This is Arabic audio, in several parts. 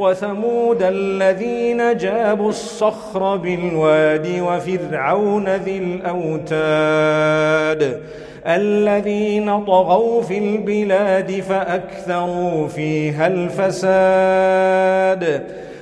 وثمود الذين جابوا الصخر بالواد وفرعون ذي الأوتاد الذين طغوا في البلاد فأكثروا فيها الفساد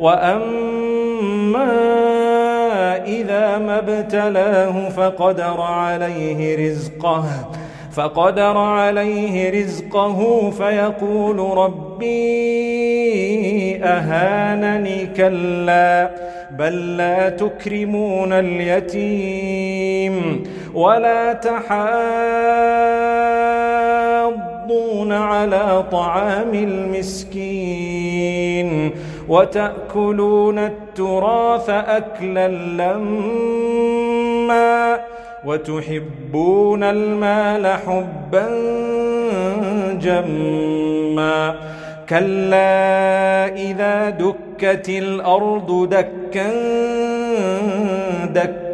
وأما إذا ما ابتلاه فقدر عليه رزقه فقدر عليه رزقه فيقول ربي أهانني كلا بل لا تكرمون اليتيم ولا تحاضون على طعام المسكين وتأكلون التراث أكلا لما وتحبون المال حبا جما كلا إذا دكت الأرض دكا دكا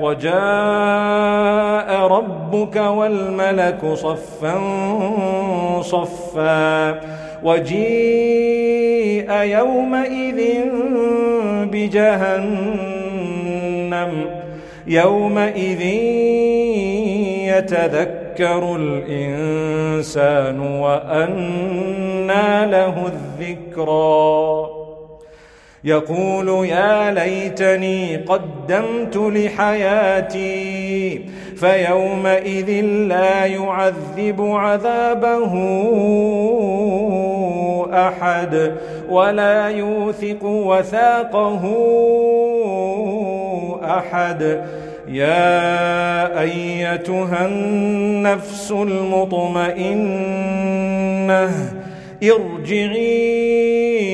وجاء ربك والملك صفا صفا وجيء يومئذ بجهنم يومئذ يتذكر الإنسان وأنى له الذكرى يقول يا ليتني قدمت لحياتي فيومئذ لا يعذب عذابه أحد ولا يوثق وثاقه أحد. يا أيتها النفس المطمئنة ارجعي